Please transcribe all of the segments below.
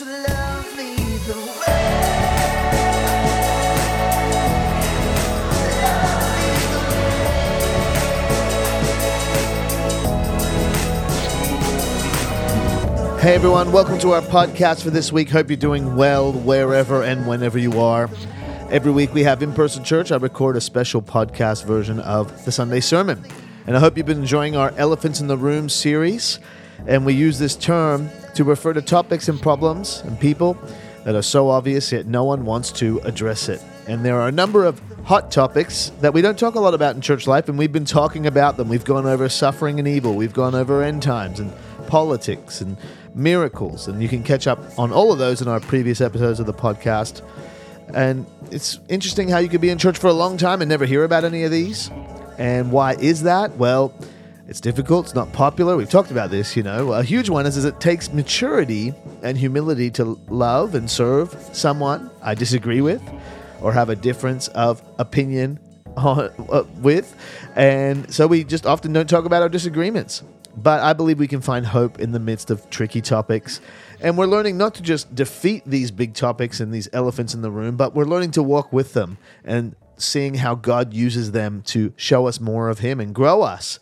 Hey everyone, welcome to our podcast for this week. Hope you're doing well wherever and whenever you are. Every week we have in person church. I record a special podcast version of the Sunday sermon. And I hope you've been enjoying our Elephants in the Room series. And we use this term to refer to topics and problems and people that are so obvious yet no one wants to address it. And there are a number of hot topics that we don't talk a lot about in church life, and we've been talking about them. We've gone over suffering and evil, we've gone over end times and politics and miracles. And you can catch up on all of those in our previous episodes of the podcast. And it's interesting how you could be in church for a long time and never hear about any of these. And why is that? Well, it's difficult, it's not popular. We've talked about this, you know. A huge one is, is it takes maturity and humility to love and serve someone I disagree with or have a difference of opinion on, uh, with. And so we just often don't talk about our disagreements. But I believe we can find hope in the midst of tricky topics. And we're learning not to just defeat these big topics and these elephants in the room, but we're learning to walk with them and seeing how God uses them to show us more of Him and grow us.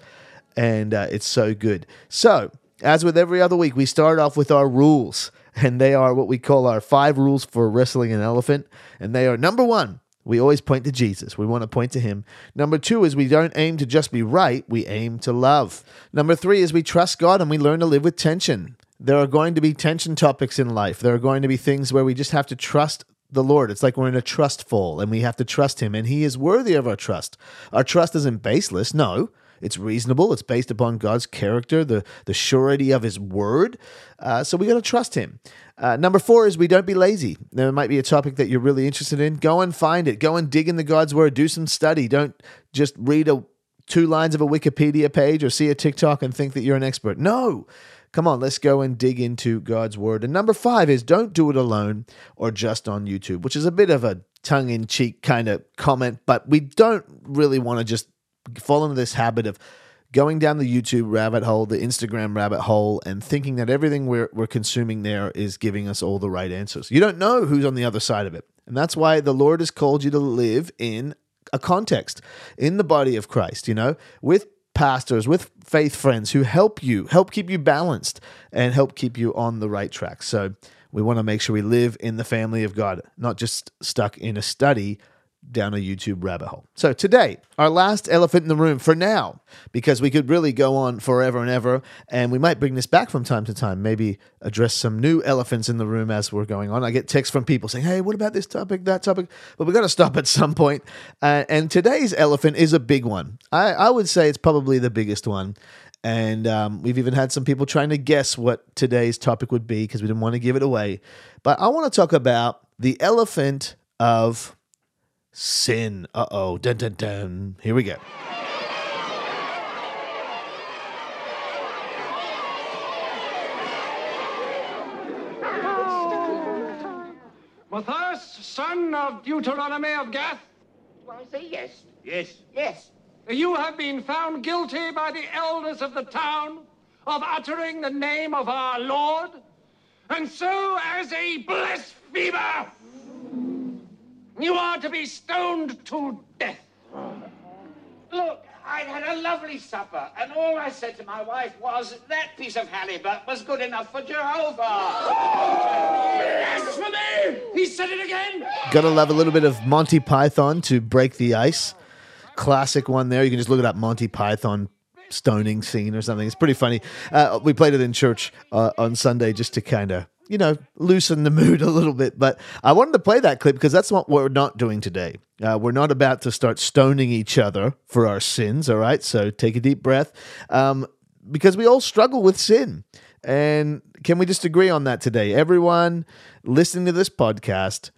And uh, it's so good. So, as with every other week, we start off with our rules. And they are what we call our five rules for wrestling an elephant. And they are number one, we always point to Jesus. We want to point to him. Number two is we don't aim to just be right, we aim to love. Number three is we trust God and we learn to live with tension. There are going to be tension topics in life. There are going to be things where we just have to trust the Lord. It's like we're in a trust fall and we have to trust him, and he is worthy of our trust. Our trust isn't baseless, no. It's reasonable. It's based upon God's character, the, the surety of His word. Uh, so we got to trust Him. Uh, number four is we don't be lazy. There might be a topic that you're really interested in. Go and find it. Go and dig into God's word. Do some study. Don't just read a two lines of a Wikipedia page or see a TikTok and think that you're an expert. No. Come on, let's go and dig into God's word. And number five is don't do it alone or just on YouTube, which is a bit of a tongue in cheek kind of comment, but we don't really want to just fall into this habit of going down the YouTube rabbit hole, the Instagram rabbit hole, and thinking that everything we're, we're consuming there is giving us all the right answers. You don't know who's on the other side of it. And that's why the Lord has called you to live in a context, in the body of Christ, you know, with pastors, with faith friends who help you, help keep you balanced, and help keep you on the right track. So we want to make sure we live in the family of God, not just stuck in a study down a YouTube rabbit hole. So today, our last elephant in the room for now, because we could really go on forever and ever, and we might bring this back from time to time, maybe address some new elephants in the room as we're going on. I get texts from people saying, hey, what about this topic, that topic? But we've got to stop at some point. Uh, and today's elephant is a big one. I, I would say it's probably the biggest one. And um, we've even had some people trying to guess what today's topic would be because we didn't want to give it away. But I want to talk about the elephant of sin. Uh oh. Dun dun dun. Here we go. Matthias, son of Deuteronomy of Gath, Do I say yes? Yes. Yes. you have been found guilty by the elders of the town of uttering the name of our Lord, and so as a blasphemer, you are to be stoned to death. Look, I'd had a lovely supper, and all I said to my wife was that piece of halibut was good enough for Jehovah. Blasphemy! He said it again. Gotta love a little bit of Monty Python to break the ice. Classic one there. You can just look at that Monty Python stoning scene or something. It's pretty funny. Uh, we played it in church uh, on Sunday just to kind of, you know, loosen the mood a little bit. But I wanted to play that clip because that's what we're not doing today. Uh, we're not about to start stoning each other for our sins, all right? So take a deep breath um, because we all struggle with sin. And can we just agree on that today? Everyone listening to this podcast,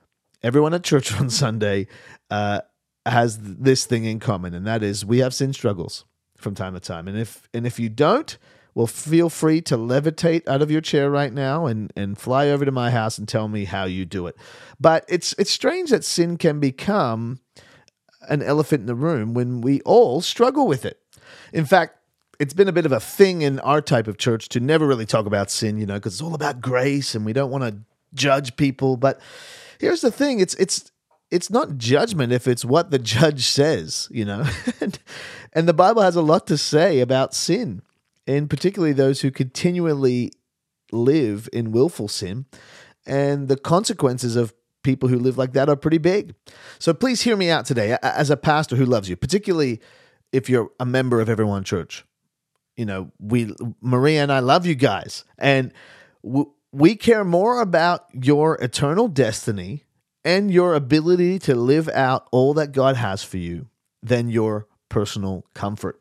everyone at church on Sunday uh, has this thing in common, and that is we have sin struggles from time to time. And if and if you don't, well, feel free to levitate out of your chair right now and and fly over to my house and tell me how you do it. But it's it's strange that sin can become an elephant in the room when we all struggle with it. In fact, it's been a bit of a thing in our type of church to never really talk about sin, you know, because it's all about grace and we don't want to judge people. But here's the thing: it's it's it's not judgment if it's what the judge says, you know. and, and the Bible has a lot to say about sin, and particularly those who continually live in willful sin, and the consequences of people who live like that are pretty big. So please hear me out today as a pastor who loves you, particularly if you're a member of Everyone Church. You know, we Maria and I love you guys, and w- we care more about your eternal destiny and your ability to live out all that God has for you than your personal comfort.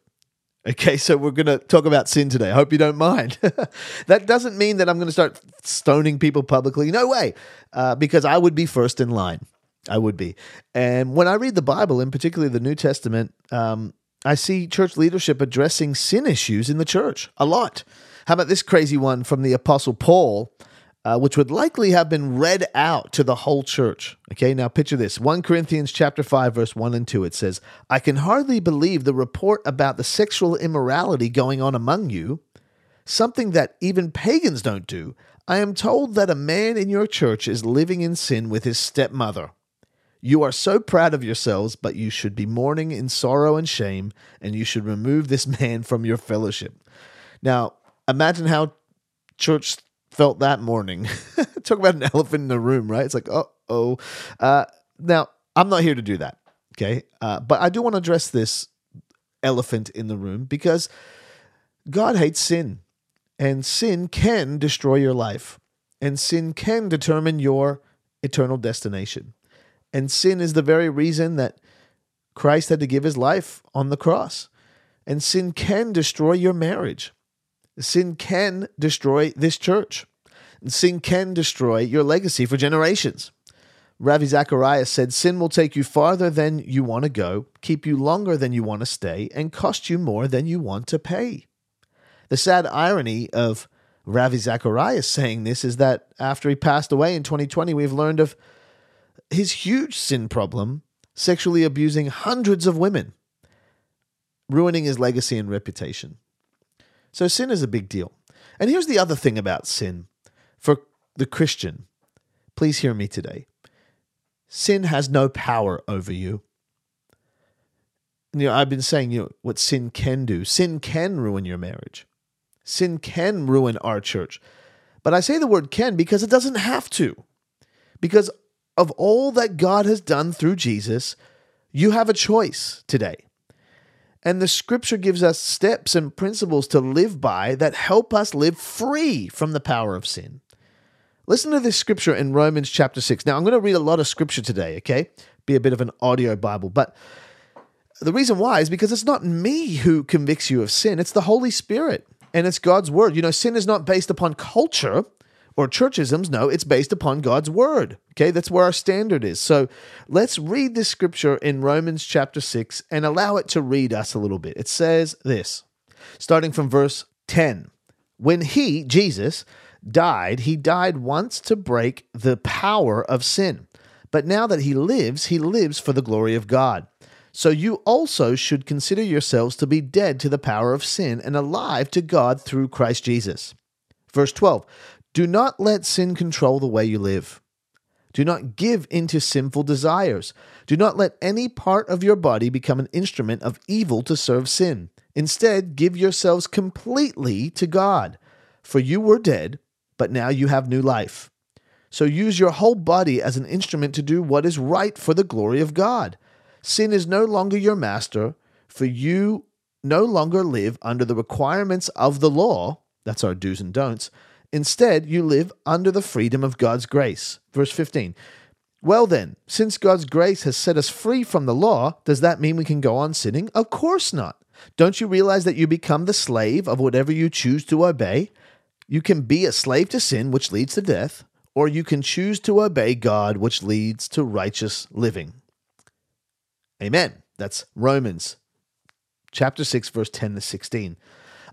Okay, so we're going to talk about sin today. I hope you don't mind. that doesn't mean that I'm going to start stoning people publicly. No way, uh, because I would be first in line. I would be. And when I read the Bible, and particularly the New Testament, um, I see church leadership addressing sin issues in the church a lot. How about this crazy one from the Apostle Paul? Uh, which would likely have been read out to the whole church. Okay, now picture this 1 Corinthians chapter 5 verse 1 and 2 it says, "I can hardly believe the report about the sexual immorality going on among you, something that even pagans don't do. I am told that a man in your church is living in sin with his stepmother." You are so proud of yourselves, but you should be mourning in sorrow and shame, and you should remove this man from your fellowship. Now, imagine how church felt that morning. Talk about an elephant in the room, right? It's like, uh oh. Uh, now, I'm not here to do that, okay? Uh, but I do want to address this elephant in the room because God hates sin, and sin can destroy your life, and sin can determine your eternal destination. And sin is the very reason that Christ had to give his life on the cross. And sin can destroy your marriage. Sin can destroy this church. Sin can destroy your legacy for generations. Ravi Zacharias said, Sin will take you farther than you want to go, keep you longer than you want to stay, and cost you more than you want to pay. The sad irony of Ravi Zacharias saying this is that after he passed away in 2020, we've learned of his huge sin problem, sexually abusing hundreds of women, ruining his legacy and reputation. So sin is a big deal. And here's the other thing about sin the Christian. Please hear me today. Sin has no power over you. You know, I've been saying, you know, what sin can do. Sin can ruin your marriage. Sin can ruin our church. But I say the word can because it doesn't have to. Because of all that God has done through Jesus, you have a choice today. And the scripture gives us steps and principles to live by that help us live free from the power of sin. Listen to this scripture in Romans chapter 6. Now, I'm going to read a lot of scripture today, okay? Be a bit of an audio Bible. But the reason why is because it's not me who convicts you of sin, it's the Holy Spirit and it's God's word. You know, sin is not based upon culture or churchisms. No, it's based upon God's word. Okay, that's where our standard is. So let's read this scripture in Romans chapter 6 and allow it to read us a little bit. It says this, starting from verse 10 When he, Jesus, died, he died once to break the power of sin. But now that he lives, he lives for the glory of God. So you also should consider yourselves to be dead to the power of sin and alive to God through Christ Jesus. Verse 12 Do not let sin control the way you live. Do not give into sinful desires. Do not let any part of your body become an instrument of evil to serve sin. Instead, give yourselves completely to God. For you were dead, but now you have new life. So use your whole body as an instrument to do what is right for the glory of God. Sin is no longer your master, for you no longer live under the requirements of the law. That's our do's and don'ts. Instead, you live under the freedom of God's grace. Verse 15. Well, then, since God's grace has set us free from the law, does that mean we can go on sinning? Of course not. Don't you realize that you become the slave of whatever you choose to obey? You can be a slave to sin, which leads to death, or you can choose to obey God, which leads to righteous living. Amen. That's Romans chapter 6, verse 10 to 16.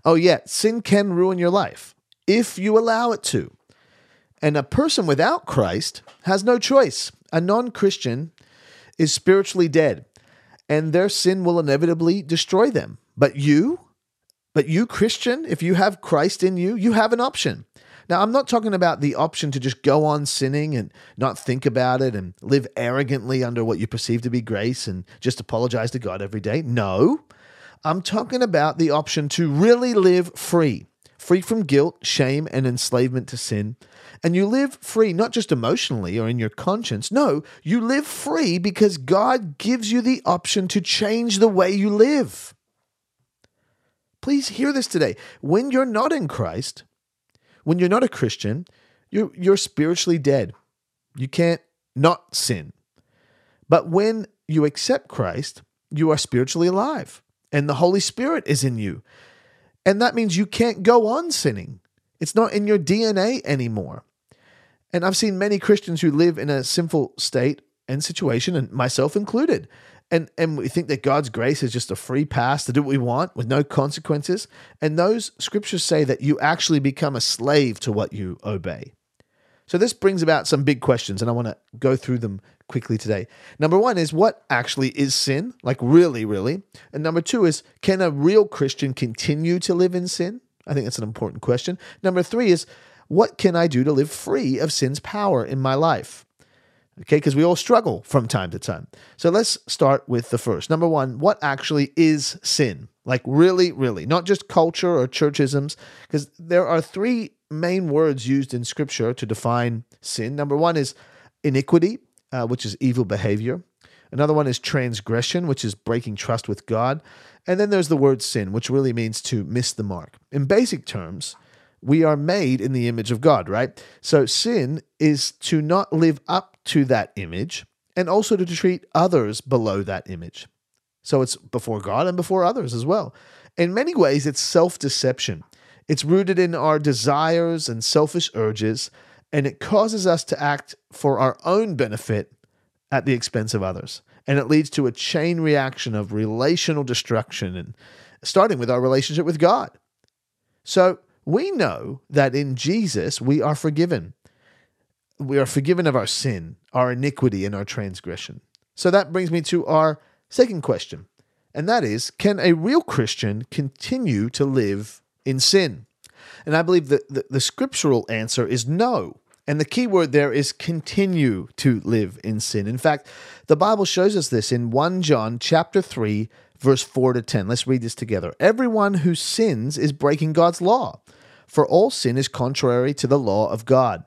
Oh, yeah, sin can ruin your life if you allow it to. And a person without Christ has no choice. A non Christian is spiritually dead, and their sin will inevitably destroy them. But you, but you, Christian, if you have Christ in you, you have an option. Now, I'm not talking about the option to just go on sinning and not think about it and live arrogantly under what you perceive to be grace and just apologize to God every day. No, I'm talking about the option to really live free, free from guilt, shame, and enslavement to sin. And you live free, not just emotionally or in your conscience. No, you live free because God gives you the option to change the way you live. Please hear this today. When you're not in Christ, when you're not a Christian, you're, you're spiritually dead. You can't not sin. But when you accept Christ, you are spiritually alive and the Holy Spirit is in you. And that means you can't go on sinning. It's not in your DNA anymore. And I've seen many Christians who live in a sinful state and situation, and myself included. And, and we think that God's grace is just a free pass to do what we want with no consequences. And those scriptures say that you actually become a slave to what you obey. So this brings about some big questions, and I want to go through them quickly today. Number one is what actually is sin? Like, really, really? And number two is can a real Christian continue to live in sin? I think that's an important question. Number three is what can I do to live free of sin's power in my life? Okay, because we all struggle from time to time. So let's start with the first. Number one, what actually is sin? Like, really, really, not just culture or churchisms, because there are three main words used in scripture to define sin. Number one is iniquity, uh, which is evil behavior. Another one is transgression, which is breaking trust with God. And then there's the word sin, which really means to miss the mark. In basic terms, we are made in the image of God, right? So sin is to not live up to that image and also to treat others below that image. So it's before God and before others as well. In many ways, it's self deception. It's rooted in our desires and selfish urges, and it causes us to act for our own benefit at the expense of others. And it leads to a chain reaction of relational destruction and starting with our relationship with God. So we know that in Jesus we are forgiven. We are forgiven of our sin, our iniquity, and our transgression. So that brings me to our second question, and that is can a real Christian continue to live in sin? And I believe that the, the scriptural answer is no. And the key word there is continue to live in sin. In fact, the Bible shows us this in 1 John chapter 3 verse 4 to 10. Let's read this together. Everyone who sins is breaking God's law, for all sin is contrary to the law of God.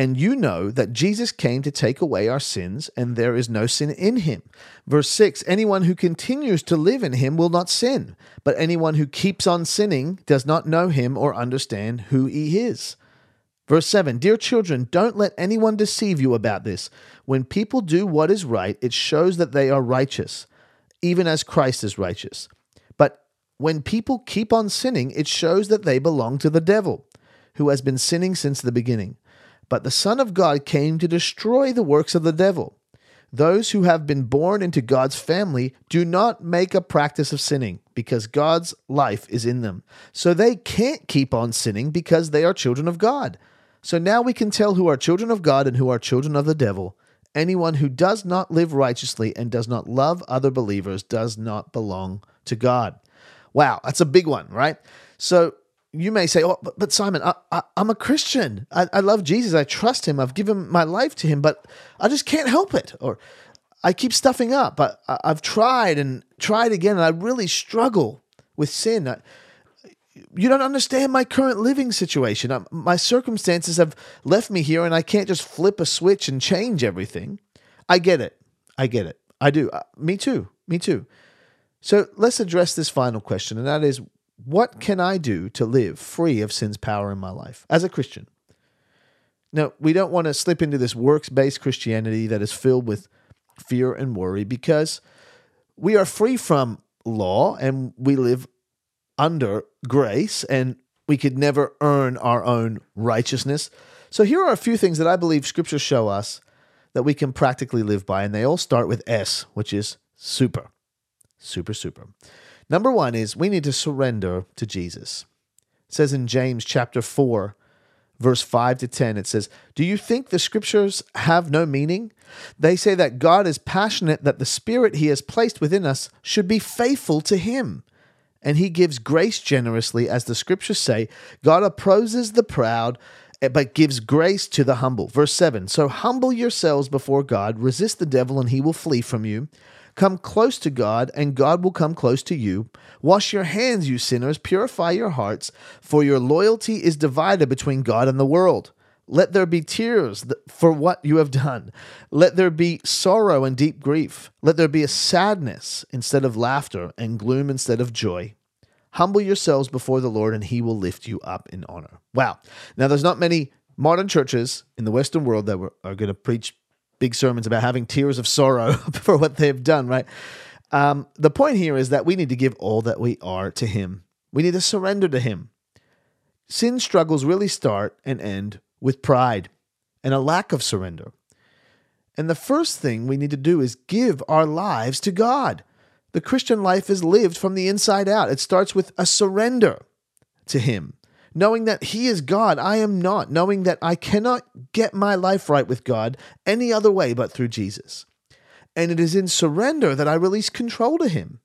And you know that Jesus came to take away our sins, and there is no sin in him. Verse 6 Anyone who continues to live in him will not sin, but anyone who keeps on sinning does not know him or understand who he is. Verse 7 Dear children, don't let anyone deceive you about this. When people do what is right, it shows that they are righteous, even as Christ is righteous. But when people keep on sinning, it shows that they belong to the devil, who has been sinning since the beginning. But the Son of God came to destroy the works of the devil. Those who have been born into God's family do not make a practice of sinning because God's life is in them. So they can't keep on sinning because they are children of God. So now we can tell who are children of God and who are children of the devil. Anyone who does not live righteously and does not love other believers does not belong to God. Wow, that's a big one, right? So you may say, "Oh, but, but Simon, I, I, I'm a Christian. I, I love Jesus. I trust Him. I've given my life to Him, but I just can't help it." Or I keep stuffing up. But I, I've tried and tried again, and I really struggle with sin. I, you don't understand my current living situation. Um, my circumstances have left me here, and I can't just flip a switch and change everything. I get it. I get it. I do. Uh, me too. Me too. So let's address this final question, and that is what can I do to live free of sin's power in my life as a Christian? Now, we don't want to slip into this works based Christianity that is filled with fear and worry because we are free from law and we live under grace and we could never earn our own righteousness. So, here are a few things that I believe scriptures show us that we can practically live by, and they all start with S, which is super. Super, super. Number one is we need to surrender to Jesus. It says in James chapter 4, verse 5 to 10, it says, Do you think the scriptures have no meaning? They say that God is passionate that the spirit he has placed within us should be faithful to him. and he gives grace generously, as the scriptures say. God opposes the proud, eh, but gives grace to the humble. Verse 7 So humble yourselves before God, resist the devil, and he will flee from you. Come close to God, and God will come close to you. Wash your hands, you sinners, purify your hearts, for your loyalty is divided between God and the world. Let there be tears for what you have done. Let there be sorrow and deep grief. Let there be a sadness instead of laughter, and gloom instead of joy. Humble yourselves before the Lord, and he will lift you up in honor. Wow. Now, there's not many modern churches in the Western world that are going to preach big sermons about having tears of sorrow for what they've done, right? Um, the point here is that we need to give all that we are to him, we need to surrender to him. Sin struggles really start and end with pride and a lack of surrender. And the first thing we need to do is give our lives to God. The Christian life is lived from the inside out. It starts with a surrender to Him, knowing that He is God, I am not, knowing that I cannot get my life right with God any other way but through Jesus. And it is in surrender that I release control to Him.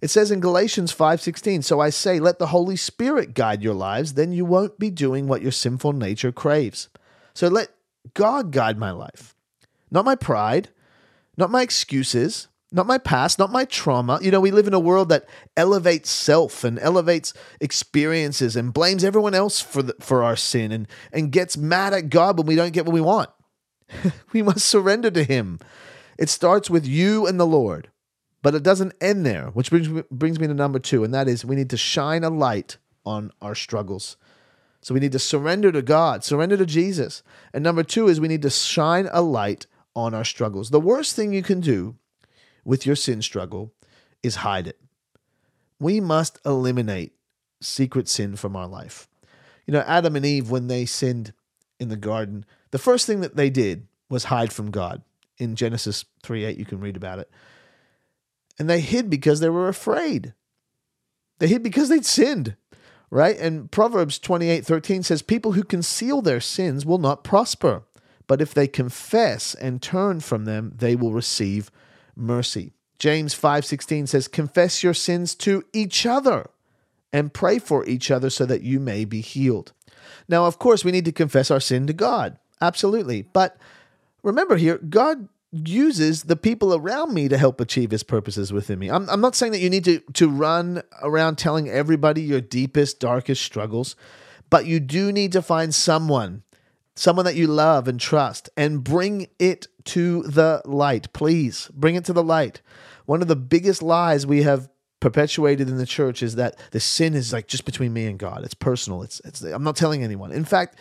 It says in Galatians 5:16, "So I say, let the Holy Spirit guide your lives, then you won't be doing what your sinful nature craves." So let God guide my life. Not my pride, not my excuses, not my past, not my trauma. You know, we live in a world that elevates self and elevates experiences and blames everyone else for the, for our sin and and gets mad at God when we don't get what we want. we must surrender to him. It starts with you and the Lord. But it doesn't end there, which brings me, brings me to number 2 and that is we need to shine a light on our struggles. So we need to surrender to God, surrender to Jesus. And number 2 is we need to shine a light on our struggles. The worst thing you can do with your sin struggle is hide it. We must eliminate secret sin from our life. You know, Adam and Eve, when they sinned in the garden, the first thing that they did was hide from God. In Genesis 3 8, you can read about it. And they hid because they were afraid. They hid because they'd sinned, right? And Proverbs 28 13 says, People who conceal their sins will not prosper, but if they confess and turn from them, they will receive mercy. James 5:16 says confess your sins to each other and pray for each other so that you may be healed. Now, of course, we need to confess our sin to God. Absolutely. But remember here, God uses the people around me to help achieve his purposes within me. I'm, I'm not saying that you need to, to run around telling everybody your deepest, darkest struggles, but you do need to find someone, someone that you love and trust, and bring it to the light. Please bring it to the light. One of the biggest lies we have perpetuated in the church is that the sin is like just between me and God. It's personal. It's, it's I'm not telling anyone. In fact,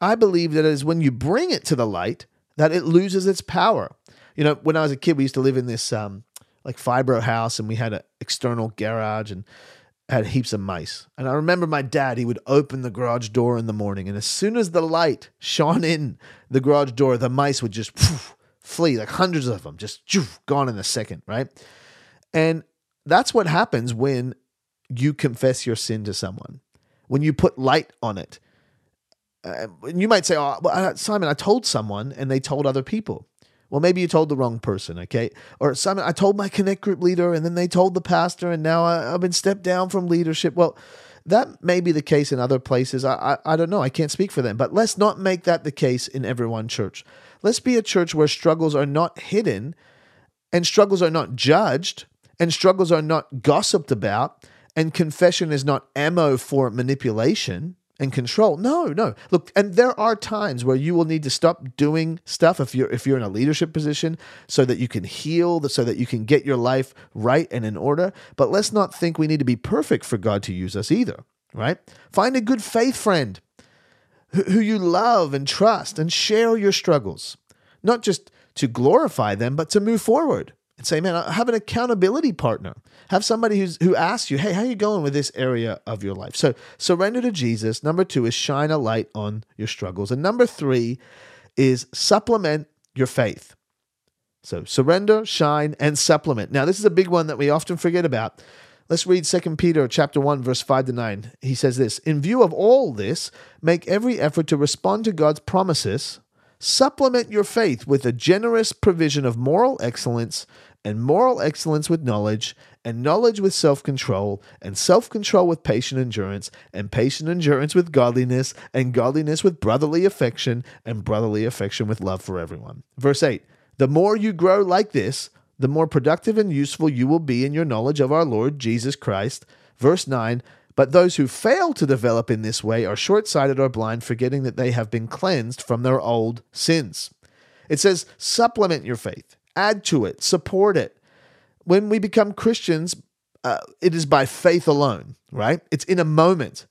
I believe that it is when you bring it to the light that it loses its power. You know, when I was a kid, we used to live in this um, like fibro house, and we had an external garage and had heaps of mice. And I remember my dad; he would open the garage door in the morning, and as soon as the light shone in the garage door, the mice would just poof, flee, like hundreds of them, just poof, gone in a second, right? And that's what happens when you confess your sin to someone, when you put light on it. Uh, and you might say, "Oh, well, uh, Simon, I told someone, and they told other people." Well, maybe you told the wrong person, okay? Or Simon, I told my connect group leader, and then they told the pastor, and now I, have been stepped down from leadership. Well, that may be the case in other places. I, I I don't know. I can't speak for them, but let's not make that the case in Everyone Church. Let's be a church where struggles are not hidden, and struggles are not judged, and struggles are not gossiped about, and confession is not ammo for manipulation and control. No, no. Look, and there are times where you will need to stop doing stuff if you're if you're in a leadership position so that you can heal, so that you can get your life right and in order. But let's not think we need to be perfect for God to use us either, right? Find a good faith friend who, you love and trust and share your struggles. Not just to glorify them, but to move forward and say, man, have an accountability partner. Have somebody who's who asks you, hey, how are you going with this area of your life? So surrender to Jesus. Number two is shine a light on your struggles. And number three is supplement your faith. So surrender, shine, and supplement. Now, this is a big one that we often forget about. Let's read 2 Peter chapter 1 verse 5 to 9. He says this, "In view of all this, make every effort to respond to God's promises Supplement your faith with a generous provision of moral excellence, and moral excellence with knowledge, and knowledge with self control, and self control with patient endurance, and patient endurance with godliness, and godliness with brotherly affection, and brotherly affection with love for everyone. Verse 8 The more you grow like this, the more productive and useful you will be in your knowledge of our Lord Jesus Christ. Verse 9 But those who fail to develop in this way are short sighted or blind, forgetting that they have been cleansed from their old sins. It says, supplement your faith, add to it, support it. When we become Christians, uh, it is by faith alone, right? It's in a moment.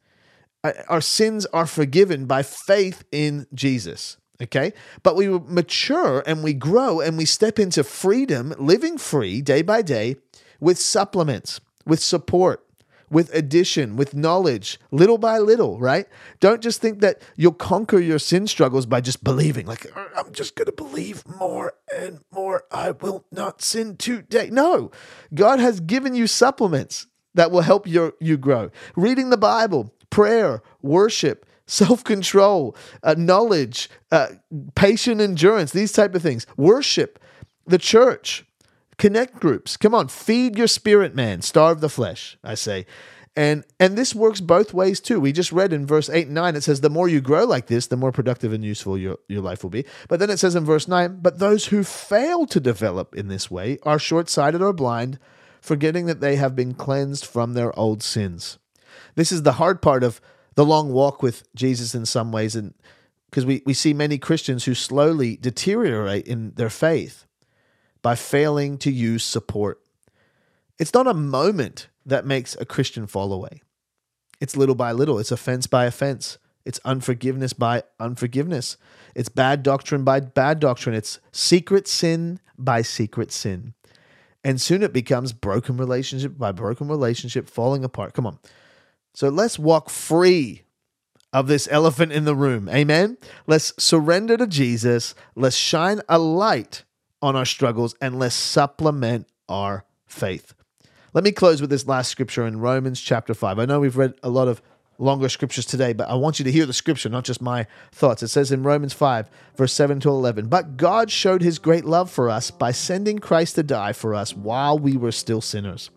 Uh, Our sins are forgiven by faith in Jesus. Okay. But we mature and we grow and we step into freedom, living free day by day with supplements, with support, with addition, with knowledge, little by little, right? Don't just think that you'll conquer your sin struggles by just believing, like, "Uh, I'm just going to believe more and more. I will not sin today. No, God has given you supplements that will help your, you grow. Reading the Bible, prayer, worship, self control, uh, knowledge, uh, patient endurance, these type of things. Worship, the church, connect groups. Come on, feed your spirit, man. Starve the flesh, I say. And and this works both ways too. We just read in verse 8 and 9, it says, the more you grow like this, the more productive and useful your, your life will be. But then it says in verse 9, but those who fail to develop in this way are short sighted or blind, forgetting that they have been cleansed from their old sins. This is the hard part of the long walk with Jesus in some ways, and because we, we see many Christians who slowly deteriorate in their faith by failing to use support. It's not a moment that makes a Christian fall away. It's little by little. It's offense by offense. It's unforgiveness by unforgiveness. It's bad doctrine by bad doctrine. It's secret sin by secret sin. And soon it becomes broken relationship by broken relationship falling apart. Come on. So let's walk free of this elephant in the room. Amen. Let's surrender to Jesus. Let's shine a light on our struggles and let's supplement our faith. Let me close with this last scripture in Romans chapter 5. I know we've read a lot of longer scriptures today, but I want you to hear the scripture, not just my thoughts. It says in Romans 5, verse 7 to 11 But God showed his great love for us by sending Christ to die for us while we were still sinners.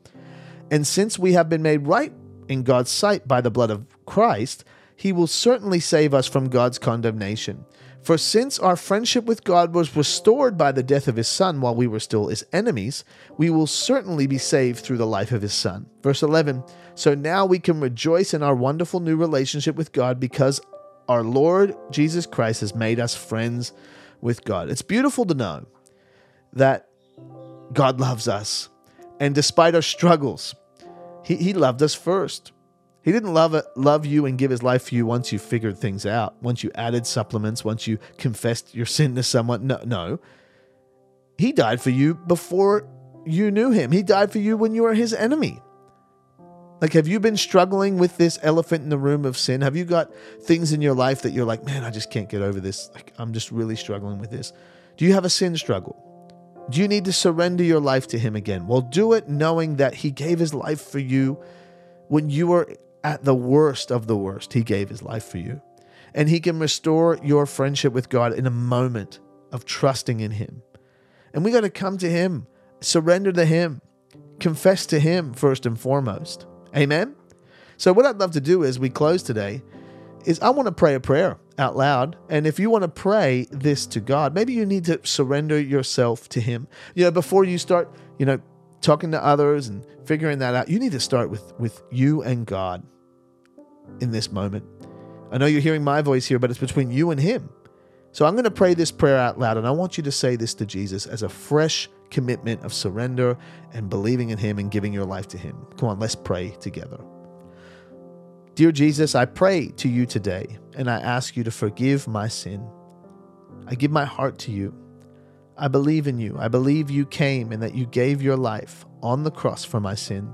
And since we have been made right in God's sight by the blood of Christ, he will certainly save us from God's condemnation. For since our friendship with God was restored by the death of his Son while we were still his enemies, we will certainly be saved through the life of his Son. Verse 11 So now we can rejoice in our wonderful new relationship with God because our Lord Jesus Christ has made us friends with God. It's beautiful to know that God loves us. And despite our struggles, he, he loved us first. He didn't love it, love you and give his life for you once you figured things out, once you added supplements, once you confessed your sin to someone. No, no. He died for you before you knew him. He died for you when you were his enemy. Like, have you been struggling with this elephant in the room of sin? Have you got things in your life that you're like, man, I just can't get over this? Like, I'm just really struggling with this. Do you have a sin struggle? Do you need to surrender your life to Him again? Well, do it knowing that He gave His life for you when you were at the worst of the worst. He gave His life for you. And He can restore your friendship with God in a moment of trusting in Him. And we got to come to Him, surrender to Him, confess to Him first and foremost. Amen? So, what I'd love to do as we close today is I want to pray a prayer out loud. And if you want to pray this to God, maybe you need to surrender yourself to Him. You know, before you start, you know, talking to others and figuring that out, you need to start with with you and God in this moment. I know you're hearing my voice here, but it's between you and Him. So I'm going to pray this prayer out loud, and I want you to say this to Jesus as a fresh commitment of surrender and believing in Him and giving your life to Him. Come on, let's pray together. Dear Jesus, I pray to you today and I ask you to forgive my sin. I give my heart to you. I believe in you. I believe you came and that you gave your life on the cross for my sin.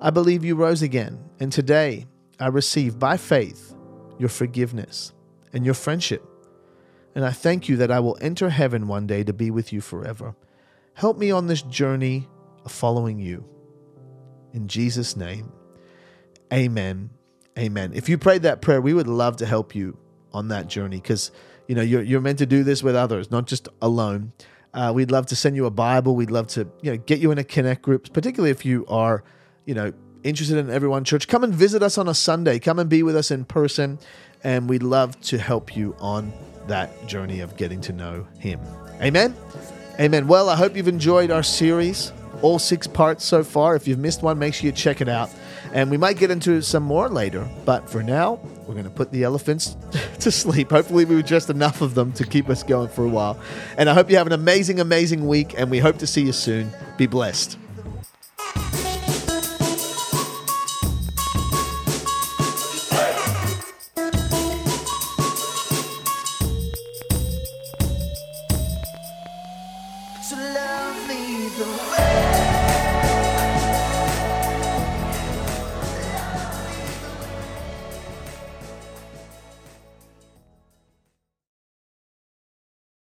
I believe you rose again, and today I receive by faith your forgiveness and your friendship. And I thank you that I will enter heaven one day to be with you forever. Help me on this journey of following you. In Jesus' name, amen. Amen. If you prayed that prayer, we would love to help you on that journey because you know you're, you're meant to do this with others, not just alone. Uh, we'd love to send you a Bible. We'd love to you know get you in a connect group, particularly if you are you know interested in Everyone Church. Come and visit us on a Sunday. Come and be with us in person, and we'd love to help you on that journey of getting to know Him. Amen. Amen. Well, I hope you've enjoyed our series, all six parts so far. If you've missed one, make sure you check it out. And we might get into some more later. But for now, we're going to put the elephants to sleep. Hopefully, we were just enough of them to keep us going for a while. And I hope you have an amazing, amazing week. And we hope to see you soon. Be blessed.